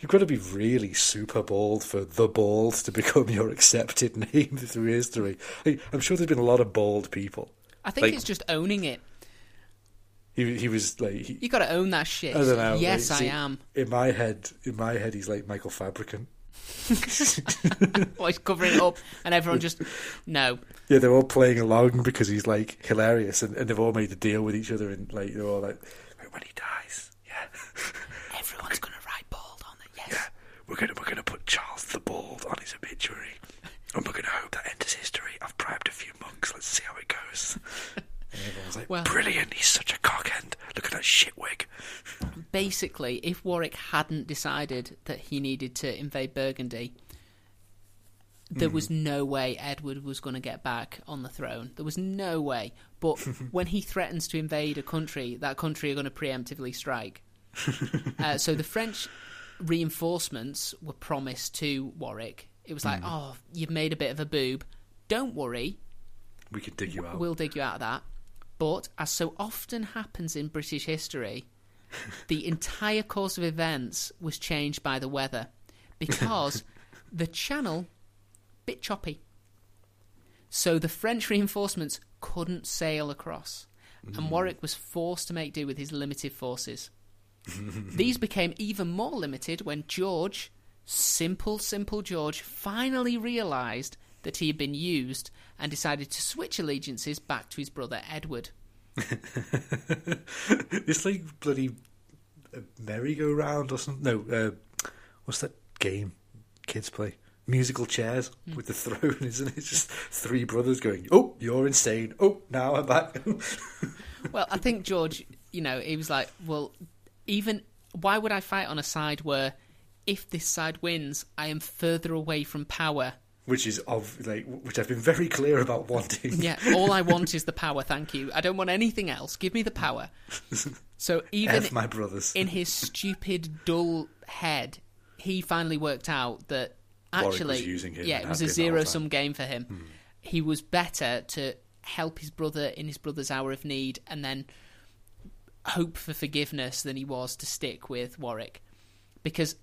You've got to be really super bald for the bald to become your accepted name through history. I'm sure there's been a lot of bald people. I think Like- it's just owning it. He he was like he, You got to own that shit. I don't know. Yes, like, I see, am. In my head, in my head, he's like Michael Fabricant. Always covering it up, and everyone just no. Yeah, they're all playing along because he's like hilarious, and, and they've all made a deal with each other, and like they're all like, when he dies, yeah, Everyone's gonna write bald on it. Yes. yeah, we're gonna we're gonna put Charles the Bald on his obituary, and we're gonna hope that enters history. I've bribed a few monks. Let's see how it goes. Everyone's like, Well- brilliant! He's such a cockend. Look at that shit wig. Basically, if Warwick hadn't decided that he needed to invade Burgundy, there was no way Edward was going to get back on the throne. There was no way. But when he threatens to invade a country, that country are going to preemptively strike. uh, so the French reinforcements were promised to Warwick. It was like, oh, you've made a bit of a boob. Don't worry, We could dig you out. we'll dig you out of that. But as so often happens in British history, the entire course of events was changed by the weather because the channel bit choppy. So the French reinforcements couldn't sail across, and mm. Warwick was forced to make do with his limited forces. These became even more limited when George, simple, simple George, finally realised that he had been used and decided to switch allegiances back to his brother Edward. it's like bloody uh, merry-go-round or something. No, uh, what's that game kids play? Musical chairs with the throne, isn't it? It's just three brothers going, "Oh, you're insane. Oh, now I'm back." Well, I think George, you know, he was like, well, even why would I fight on a side where if this side wins, I am further away from power? Which is of like which I've been very clear about wanting. Yeah, all I want is the power, thank you. I don't want anything else. Give me the power. So even F my brothers. in his stupid, dull head, he finally worked out that actually, was using him yeah, it was a whole zero-sum game for him. Hmm. He was better to help his brother in his brother's hour of need and then hope for forgiveness than he was to stick with Warwick, because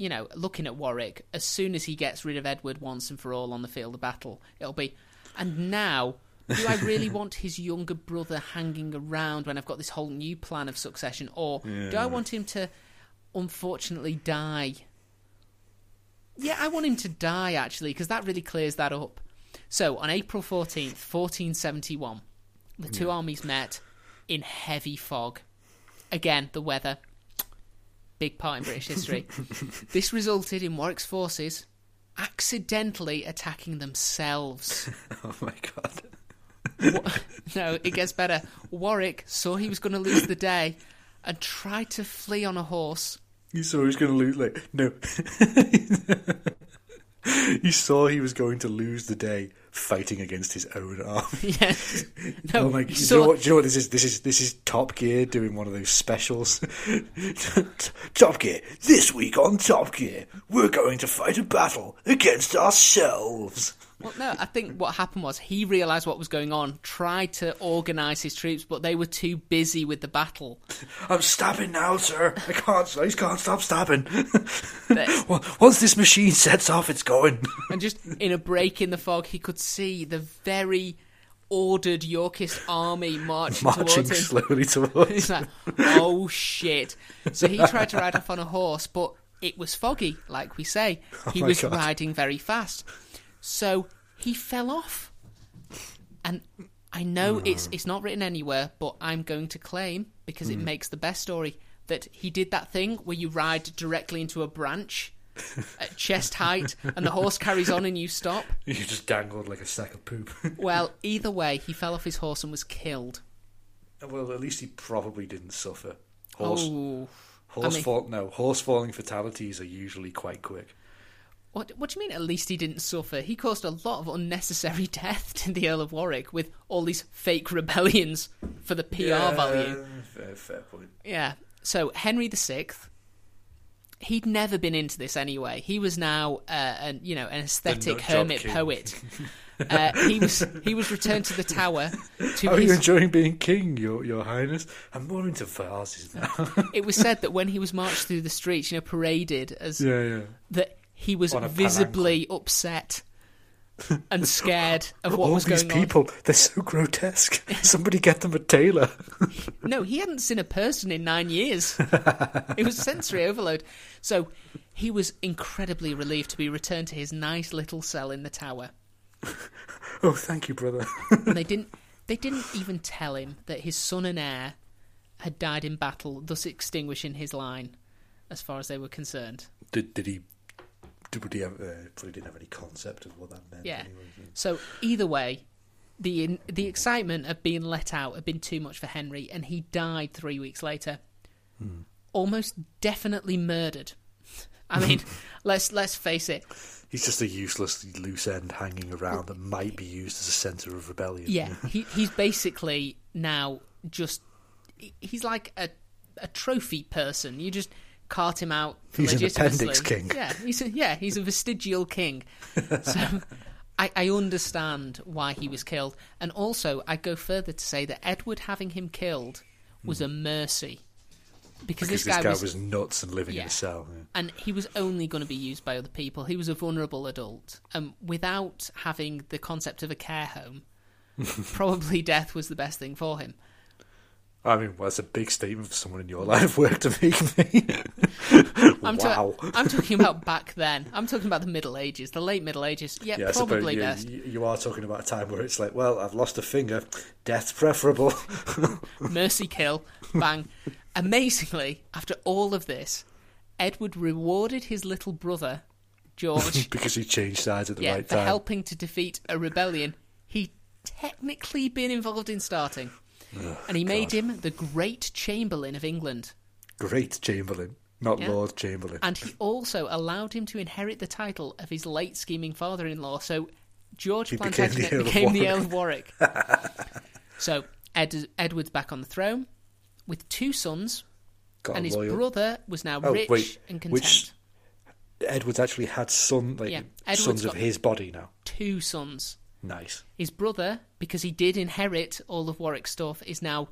you know, looking at Warwick, as soon as he gets rid of Edward once and for all on the field of battle, it'll be, and now. Do I really want his younger brother hanging around when I've got this whole new plan of succession? Or do I want him to unfortunately die? Yeah, I want him to die actually, because that really clears that up. So, on April 14th, 1471, the two armies met in heavy fog. Again, the weather. Big part in British history. this resulted in Warwick's forces accidentally attacking themselves. oh my god. Wa- no, it gets better. Warwick saw he was going to lose the day and tried to flee on a horse. You saw he was going to lose. Like no, he saw he was going to lose the day fighting against his own army. yes. No, oh my! Do you, know what, do you know what this is? This is this is Top Gear doing one of those specials. Top Gear this week on Top Gear, we're going to fight a battle against ourselves. Well, no, I think what happened was he realised what was going on, tried to organise his troops, but they were too busy with the battle. I'm stabbing now, sir. I can't. I can't stop stabbing. Once this machine sets off, it's going. and just in a break in the fog, he could see the very ordered Yorkist army marching, Marching towards him. slowly towards. He's like, oh shit. So he tried to ride off on a horse, but it was foggy, like we say. Oh he Oh was God. riding very fast. So he fell off. And I know it's it's not written anywhere, but I'm going to claim, because Hmm. it makes the best story, that he did that thing where you ride directly into a branch at chest height and the horse carries on and you stop. You just dangled like a sack of poop. Well, either way, he fell off his horse and was killed. well, at least he probably didn't suffer. Horse, Oh. horse I mean- fall. No, horse falling fatalities are usually quite quick. What, what do you mean at least he didn't suffer? He caused a lot of unnecessary death to the Earl of Warwick with all these fake rebellions for the PR value. Fair, fair point. Yeah. So Henry VI, he'd never been into this anyway. He was now, uh, an, you know, an aesthetic hermit king. poet. uh, he was he was returned to the tower. To How are you enjoying being king, your your highness? I'm more into vases now. it was said that when he was marched through the streets, you know, paraded as yeah, yeah. that he was visibly upset and scared of what All was these going on. people, they're so grotesque. Somebody get them a tailor. No, he hadn't seen a person in nine years. it was sensory overload. So he was incredibly relieved to be returned to his nice little cell in the tower. oh, thank you, brother. And they didn't they didn't even tell him that his son and heir had died in battle, thus extinguishing his line, as far as they were concerned. did did he? Did, would he have, uh, probably didn't have any concept of what that meant. Yeah. Anyway. So either way, the the excitement of being let out had been too much for Henry, and he died three weeks later, almost definitely murdered. I mean, let's let's face it. He's just a useless loose end hanging around that might be used as a centre of rebellion. Yeah, he, he's basically now just he's like a a trophy person. You just cart him out. He's an appendix king. Yeah, he's a, yeah he's a vestigial king. So I, I understand why he was killed, and also I go further to say that Edward having him killed was a mercy because, because this this guy, guy was, was, nuts and living Yeah. in a cell. yeah. and he was only going to be used by other people. He was a vulnerable adult, and without having the concept of a care home, probably death was the best thing for him. I mean, well, that's a big statement for someone in your line of work to make me. I'm, ta- wow. I'm talking about back then. I'm talking about the Middle Ages, the late Middle Ages. Yeah, yeah, I suppose probably you, best. you, you are talking about a time where it's like, well, I've lost a finger, death's preferable. Mercy kill, bang. Amazingly, after all of this, Edward rewarded his little brother, George, because he changed sides at the yeah, right for time. helping to defeat a rebellion he'd technically been involved in starting. And he made God. him the Great Chamberlain of England. Great Chamberlain, not Yeah. Lord Chamberlain. And he also allowed him to inherit the title of his late scheming father in law. So George He became Plantagenet the Earl of became the Earl of Warwick. so Ed- Edward's back on the throne with two sons, Got and his loyal. brother was now Oh, rich wait, and content. which- Edward's actually had son, like Yeah, Edward's sons of his body now. Two sons. Nice. His brother, because he did inherit all of Warwick's stuff, is now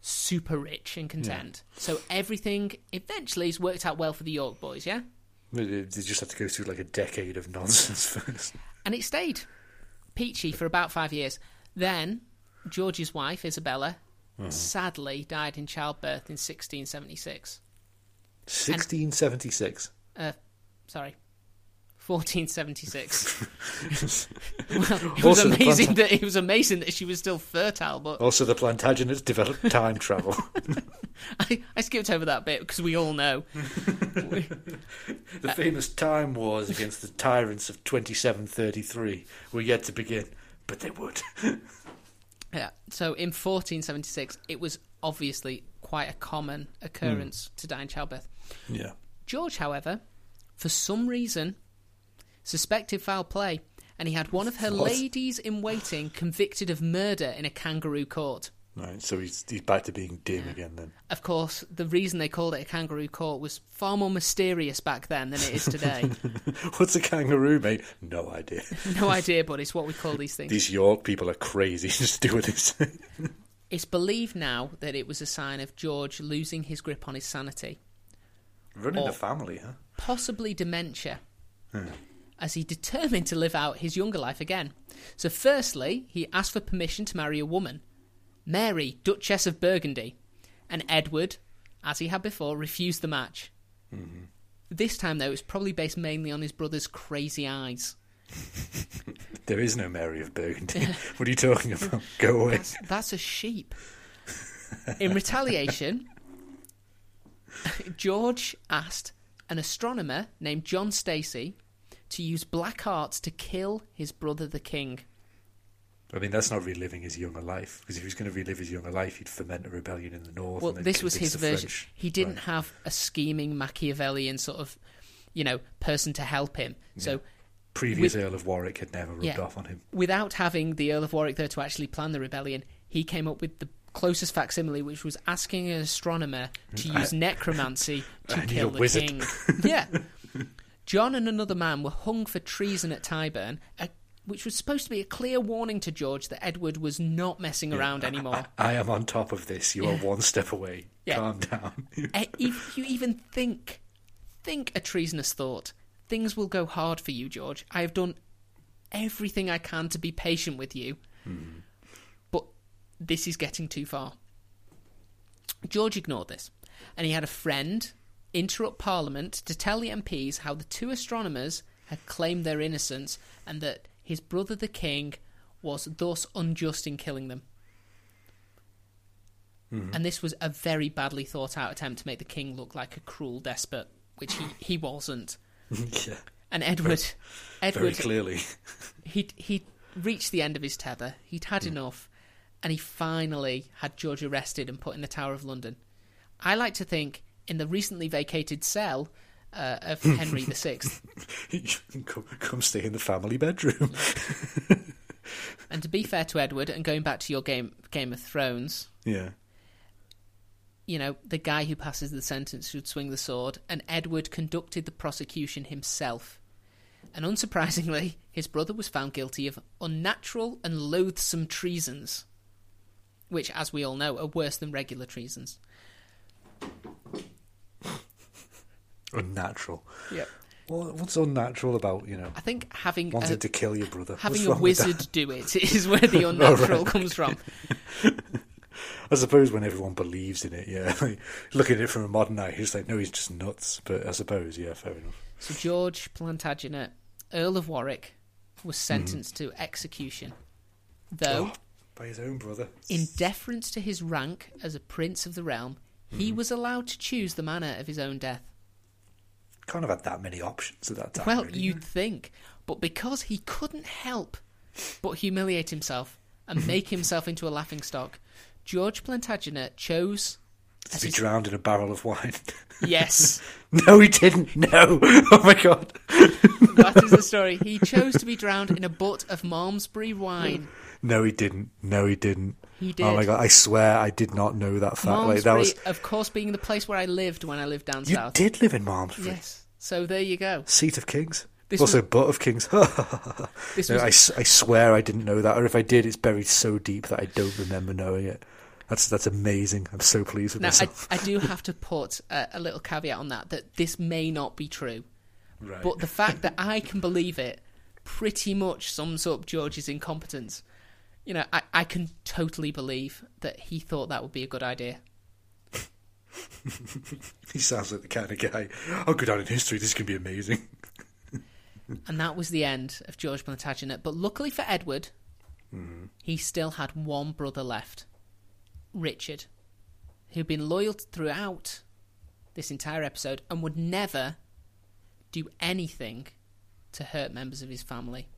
super rich and content. So everything eventually has worked out well for the York boys, yeah? They just had to go through like a decade of nonsense first. And it stayed peachy for about five years. Then George's wife, Isabella, sadly died in childbirth in 1676. 1676. Uh, sorry. 1476. well, it was Also amazing that it was amazing that she was still fertile, but Also, the Plantagenets developed time travel. I, I skipped over that bit because we all know. the famous time wars against the tyrants of 2733 were yet to begin, but they would. Yeah. So in 1476, it was obviously quite a common hmm. occurrence to die in childbirth. yeah. George, however, for some reason, suspected foul play, and he had one of her What? ladies in waiting convicted of murder in a kangaroo court. Right, so he's, he's back to being dim again then. Of course, the reason they called it a kangaroo court was far more mysterious back then than it is today. What's a kangaroo, mate? No idea. no idea, but it's what we call these things. These York people are crazy. Just do what they say. It's believed now that it was a sign of George losing his grip on his sanity. Running Or- a family, huh? possibly dementia, hmm. As he determined to live out his younger life again. So, firstly, he asked for permission to marry a woman, Mary, Duchess of Burgundy, and Edward, as he had before, refused the match. Mm-hmm. This time, though, it's probably based mainly on his brother's crazy eyes. There is no Mary of Burgundy. what are you talking about? Go away. That's, that's a sheep. In retaliation, George asked an astronomer named John Stacy to use black arts to kill his brother the king. I mean, that's not reliving his younger life. Because if he was going to relive his younger life, he'd foment a rebellion in the north. Well, this was his version. French. He didn't Right. have a scheming Machiavellian sort of, you know, person to help him. So, Previous with- Earl of Warwick had never rubbed Yeah. off on him. without having the Earl of Warwick there to actually plan the rebellion, he came up with the closest facsimile, which was asking an astronomer to mm. use necromancy to I kill the wizard. king. yeah. John and another man were hung for treason at Tyburn, a, which was supposed to be a clear warning to George that Edward was not messing around anymore. I am on top of this. You are one step away. Yeah. Calm down. Eh, if you even think, think a treasonous thought, things will go hard for you, George. I have done everything I can to be patient with you, but this is getting too far. George ignored this, and he had a friend interrupt Parliament to tell the MPs how the two astronomers had claimed their innocence and that his brother the king was thus unjust in killing them. Mm-hmm. And this was a very badly thought out attempt to make the king look like a cruel despot, which he, he wasn't. yeah. And Edward, Very Edward, clearly. he he reached the end of his tether. He'd had hmm. enough, and he finally had George arrested and put in the Tower of London. I like to think in the recently vacated cell uh, of Henry VI. come, come stay in the family bedroom. And to be fair to Edward, and going back to your game Game of Thrones, yeah. you know, the guy who passes the sentence should swing the sword, and Edward conducted the prosecution himself. And unsurprisingly, his brother was found guilty of unnatural and loathsome treasons, which, as we all know, are worse than regular treasons. Unnatural. Yeah. Well, what's unnatural about, you know, I think having wanted a, to kill your brother? having a wrong with that? wizard do it is where the oh, unnatural comes from. I suppose when everyone believes in it, yeah. Like, looking at it from a modern eye, he's like, no, he's just nuts. But I suppose, yeah, fair enough. So George Plantagenet, Earl of Warwick, was mm-hmm. sentenced to execution, though. Oh, by his own brother. In deference to his rank as a prince of the realm, he mm-hmm. was allowed to choose the manner of his own death. Can't have had that many options at that time. Well, really. you'd think, but because he couldn't help but humiliate himself and mm-hmm. make himself into a laughing stock, George Plantagenet chose. to be his- drowned in a barrel of wine. Yes, no, he didn't. No. Oh my god. that is the story. He chose to be drowned in a butt of Malmesbury wine. No, he didn't. No, he didn't. He did. Oh my god! I swear, I did not know that fact. Like that Malmesbury, was. of course, being the place where I lived when I lived down You south. did live in Malmesbury, Yes. So there you go. seat of kings. This also, was- butt of kings. This No, was I, I swear I didn't know that, or if I did, it's buried so deep that I don't remember knowing it. That's that's amazing. I'm so pleased with Now, I, myself. I do have to put a, a little caveat on that that this may not be true, right. but the fact that I can believe it pretty much sums up George's incompetence. You know, I, I can totally believe that he thought that would be a good idea. he sounds like the kind of guy. I'll go down in history. This can be amazing. And that was the end of George Plantagenet. But luckily for Edward, mm-hmm. he still had one brother left Richard, who'd been loyal throughout this entire episode and would never do anything to hurt members of his family.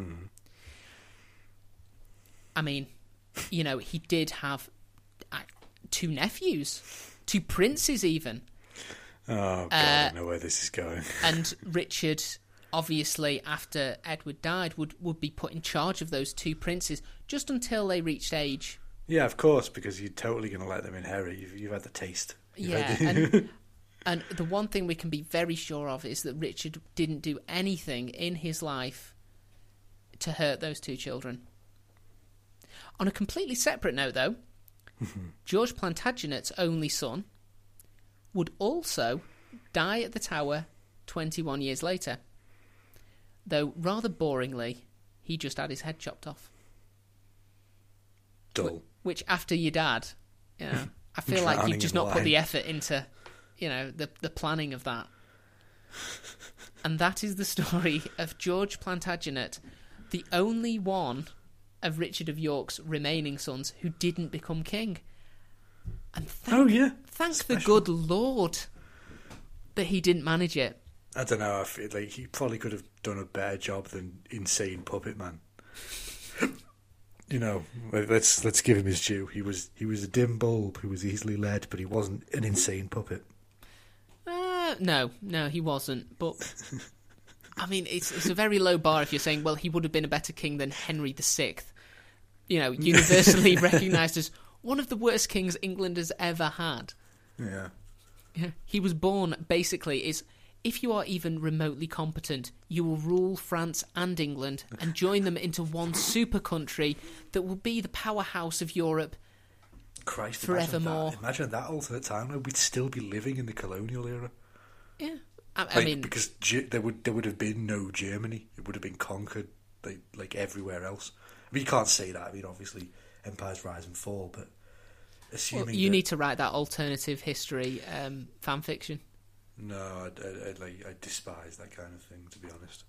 Mm-hmm. I mean, you know, he did have two nephews, two princes, even. Oh god, Uh, I know where this is going. and Richard, obviously, after Edward died, would, would be put in charge of those two princes just until they reached age. Yeah, of course, because you're totally going to let them inherit. You've, you've had the taste. You've Yeah, the- and, and the one thing we can be very sure of is that Richard didn't do anything in his life to hurt those two children. On a completely separate note, though, George Plantagenet's only son would also die at the Tower 21 years later. Though, rather boringly, he just had his head chopped off. dull. Which, after your dad, you know, I feel like you've just not put the effort into, you know, the the planning of that. and that is the story of George Plantagenet, the only one of Richard of York's remaining sons who didn't become king. And thank, Oh yeah. thank the good Lord that he didn't manage it. I don't know. I feel like he probably could have done a better job than insane puppet man. you know, let- let's let's give him his due. He was he was a dim bulb who was easily led, but he wasn't an insane puppet. Uh, no, no, he wasn't. But I mean, it's it's a very low bar if you're saying, well, he would have been a better king than Henry VI. You know, universally recognised as one of the worst kings England has ever had. Yeah. Yeah. He was born basically is if you are even remotely competent, you will rule France and England and join them into one super country that will be the powerhouse of Europe. Christ, Forevermore. Imagine that, imagine that alternate timeline. We'd still be living in the colonial era. Yeah. I, I Like, mean, because Ge- there would there would have been no Germany. It would have been conquered like like everywhere else. I mean, you can't say that. I mean, obviously, empires rise and fall, but assuming well, you that- need to write that alternative history um, fan fiction. no, I, I, I like I despise that kind of thing. To be honest,